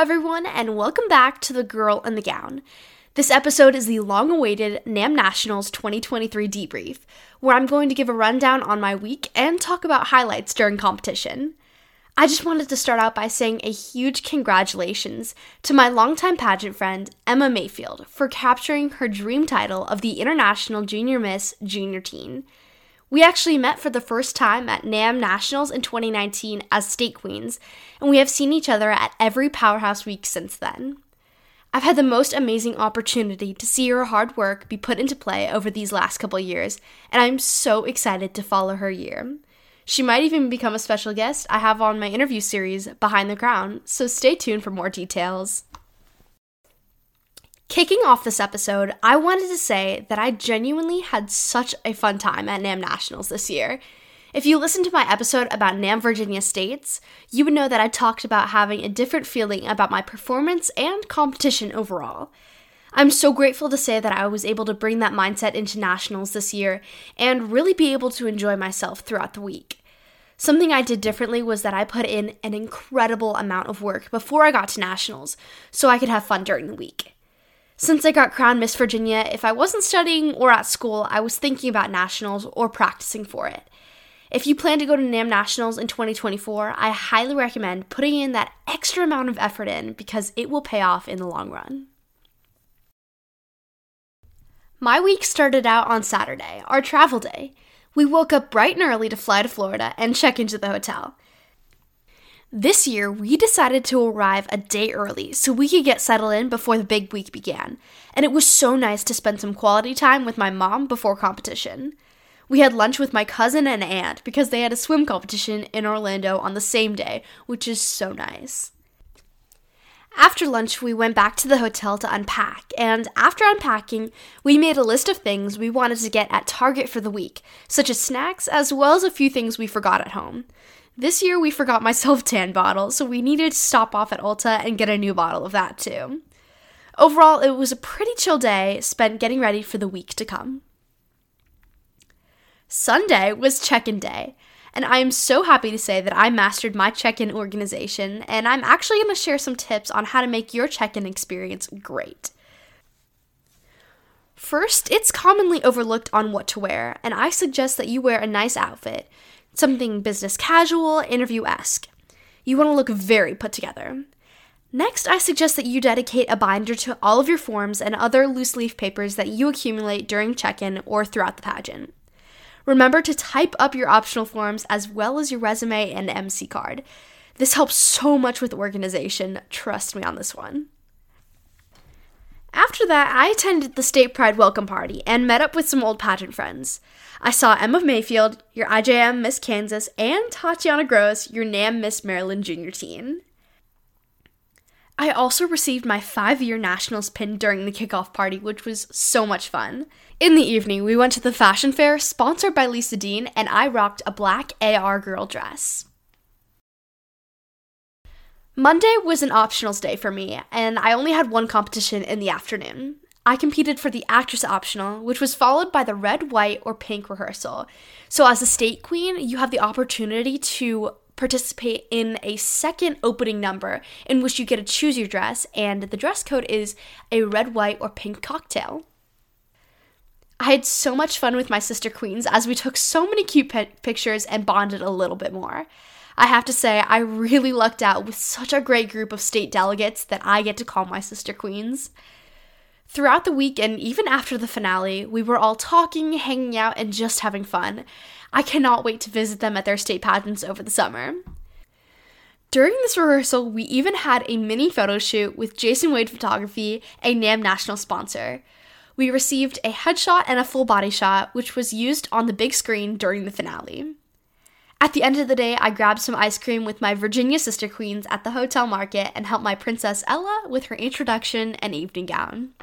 everyone, and welcome back to The Girl in the Gown. This episode is the long awaited NAM Nationals 2023 debrief, where I'm going to give a rundown on my week and talk about highlights during competition. I just wanted to start out by saying a huge congratulations to my longtime pageant friend, Emma Mayfield, for capturing her dream title of the International Junior Miss Junior Teen. We actually met for the first time at NAM Nationals in 2019 as state queens, and we have seen each other at every Powerhouse Week since then. I've had the most amazing opportunity to see her hard work be put into play over these last couple years, and I'm so excited to follow her year. She might even become a special guest I have on my interview series, Behind the Crown, so stay tuned for more details. Kicking off this episode, I wanted to say that I genuinely had such a fun time at NAM Nationals this year. If you listened to my episode about NAM Virginia States, you would know that I talked about having a different feeling about my performance and competition overall. I'm so grateful to say that I was able to bring that mindset into nationals this year and really be able to enjoy myself throughout the week. Something I did differently was that I put in an incredible amount of work before I got to nationals so I could have fun during the week. Since I got crowned Miss Virginia, if I wasn't studying or at school, I was thinking about nationals or practicing for it. If you plan to go to NAM Nationals in 2024, I highly recommend putting in that extra amount of effort in because it will pay off in the long run. My week started out on Saturday, our travel day. We woke up bright and early to fly to Florida and check into the hotel. This year, we decided to arrive a day early so we could get settled in before the big week began, and it was so nice to spend some quality time with my mom before competition. We had lunch with my cousin and aunt because they had a swim competition in Orlando on the same day, which is so nice. After lunch, we went back to the hotel to unpack, and after unpacking, we made a list of things we wanted to get at Target for the week, such as snacks as well as a few things we forgot at home. This year we forgot my self tan bottle, so we needed to stop off at Ulta and get a new bottle of that too. Overall, it was a pretty chill day spent getting ready for the week to come. Sunday was check in day, and I am so happy to say that I mastered my check in organization, and I'm actually going to share some tips on how to make your check in experience great. First, it's commonly overlooked on what to wear, and I suggest that you wear a nice outfit something business casual, interview esque. You want to look very put together. Next, I suggest that you dedicate a binder to all of your forms and other loose leaf papers that you accumulate during check in or throughout the pageant. Remember to type up your optional forms as well as your resume and MC card. This helps so much with organization, trust me on this one. After that, I attended the State Pride welcome party and met up with some old pageant friends. I saw Emma Mayfield, your IJM Miss Kansas, and Tatiana Gross, your NAM Miss Maryland Junior Teen. I also received my five year nationals pin during the kickoff party, which was so much fun. In the evening, we went to the fashion fair sponsored by Lisa Dean, and I rocked a black AR girl dress. Monday was an optionals day for me, and I only had one competition in the afternoon. I competed for the actress optional, which was followed by the red, white, or pink rehearsal. So, as a state queen, you have the opportunity to participate in a second opening number in which you get to choose your dress, and the dress code is a red, white, or pink cocktail. I had so much fun with my sister queens as we took so many cute p- pictures and bonded a little bit more. I have to say, I really lucked out with such a great group of state delegates that I get to call my sister queens. Throughout the week and even after the finale, we were all talking, hanging out, and just having fun. I cannot wait to visit them at their state pageants over the summer. During this rehearsal, we even had a mini photo shoot with Jason Wade Photography, a NAM national sponsor. We received a headshot and a full body shot, which was used on the big screen during the finale. At the end of the day, I grabbed some ice cream with my Virginia sister queens at the hotel market and helped my princess Ella with her introduction and evening gown.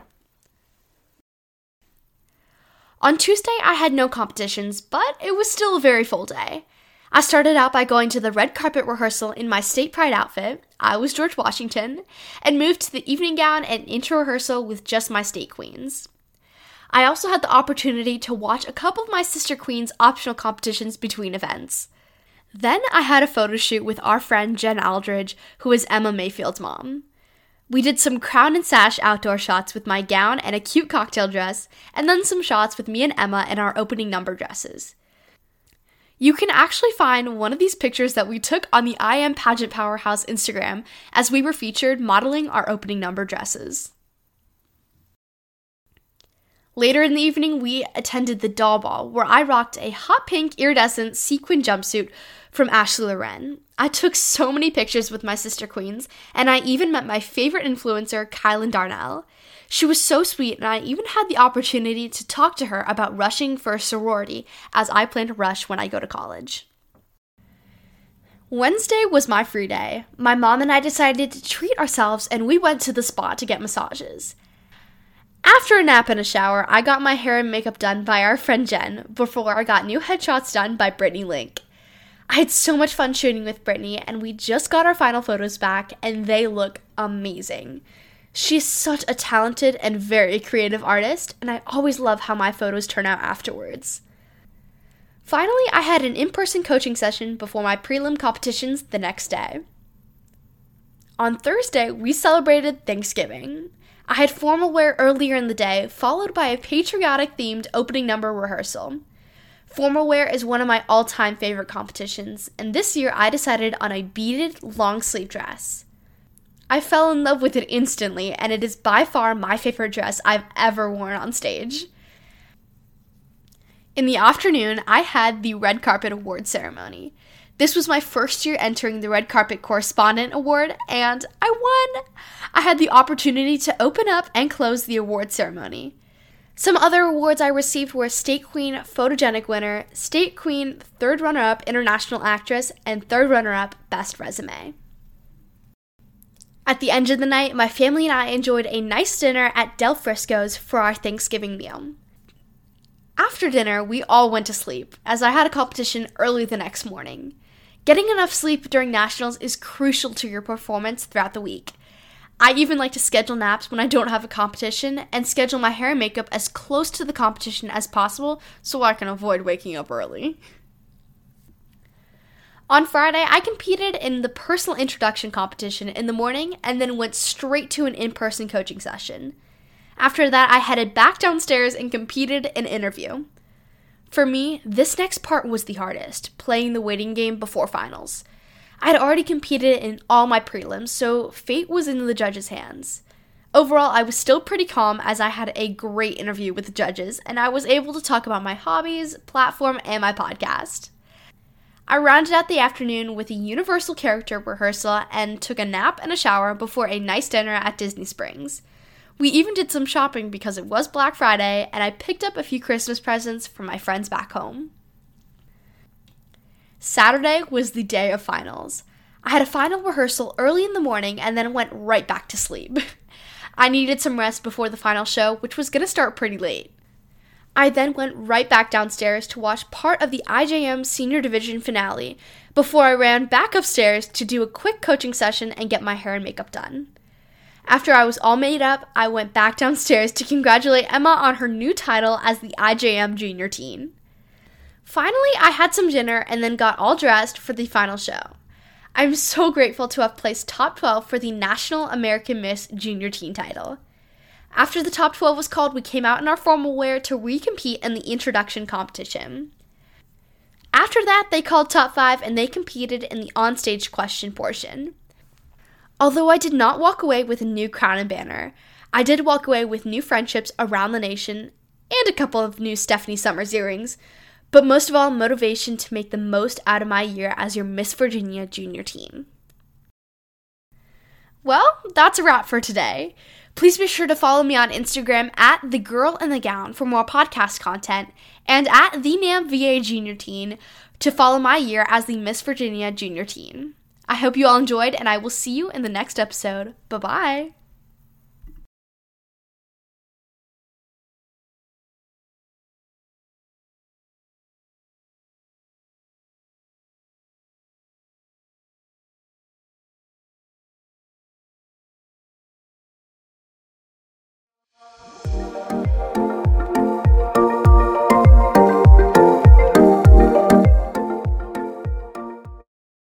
On Tuesday, I had no competitions, but it was still a very full day. I started out by going to the red carpet rehearsal in my state pride outfit, I was George Washington, and moved to the evening gown and intro rehearsal with just my state queens. I also had the opportunity to watch a couple of my sister queens' optional competitions between events. Then I had a photo shoot with our friend Jen Aldridge, who is Emma Mayfield's mom. We did some crown and sash outdoor shots with my gown and a cute cocktail dress, and then some shots with me and Emma in our opening number dresses. You can actually find one of these pictures that we took on the I Am Pageant Powerhouse Instagram as we were featured modeling our opening number dresses. Later in the evening, we attended the doll ball, where I rocked a hot pink iridescent sequin jumpsuit from Ashley Lauren. I took so many pictures with my sister queens, and I even met my favorite influencer, Kylan Darnell. She was so sweet, and I even had the opportunity to talk to her about rushing for a sorority, as I plan to rush when I go to college. Wednesday was my free day. My mom and I decided to treat ourselves, and we went to the spa to get massages. After a nap and a shower, I got my hair and makeup done by our friend Jen before I got new headshots done by Brittany Link. I had so much fun shooting with Brittany, and we just got our final photos back, and they look amazing. She's such a talented and very creative artist, and I always love how my photos turn out afterwards. Finally, I had an in person coaching session before my prelim competitions the next day. On Thursday, we celebrated Thanksgiving. I had formal wear earlier in the day, followed by a patriotic themed opening number rehearsal. Formal wear is one of my all time favorite competitions, and this year I decided on a beaded long sleeve dress. I fell in love with it instantly, and it is by far my favorite dress I've ever worn on stage. In the afternoon, I had the red carpet award ceremony. This was my first year entering the Red Carpet Correspondent Award, and I won! I had the opportunity to open up and close the award ceremony. Some other awards I received were State Queen Photogenic Winner, State Queen Third Runner Up International Actress, and Third Runner Up Best Resume. At the end of the night, my family and I enjoyed a nice dinner at Del Frisco's for our Thanksgiving meal. After dinner, we all went to sleep, as I had a competition early the next morning. Getting enough sleep during nationals is crucial to your performance throughout the week. I even like to schedule naps when I don't have a competition and schedule my hair and makeup as close to the competition as possible so I can avoid waking up early. On Friday, I competed in the personal introduction competition in the morning and then went straight to an in person coaching session. After that, I headed back downstairs and competed in an interview. For me, this next part was the hardest, playing the waiting game before finals. I had already competed in all my prelims, so fate was in the judges' hands. Overall, I was still pretty calm as I had a great interview with the judges and I was able to talk about my hobbies, platform, and my podcast. I rounded out the afternoon with a universal character rehearsal and took a nap and a shower before a nice dinner at Disney Springs. We even did some shopping because it was Black Friday, and I picked up a few Christmas presents for my friends back home. Saturday was the day of finals. I had a final rehearsal early in the morning and then went right back to sleep. I needed some rest before the final show, which was going to start pretty late. I then went right back downstairs to watch part of the IJM Senior Division finale before I ran back upstairs to do a quick coaching session and get my hair and makeup done. After I was all made up, I went back downstairs to congratulate Emma on her new title as the IJM Junior Teen. Finally, I had some dinner and then got all dressed for the final show. I'm so grateful to have placed top 12 for the National American Miss Junior Teen title. After the top 12 was called, we came out in our formal wear to recompete in the introduction competition. After that, they called top 5 and they competed in the onstage question portion. Although I did not walk away with a new crown and banner, I did walk away with new friendships around the nation and a couple of new Stephanie Summers earrings, but most of all, motivation to make the most out of my year as your Miss Virginia junior teen. Well, that's a wrap for today. Please be sure to follow me on Instagram at the girl in the gown for more podcast content and at the Nam VA Junior Teen to follow my year as the Miss Virginia Junior Teen. I hope you all enjoyed, and I will see you in the next episode. Bye bye.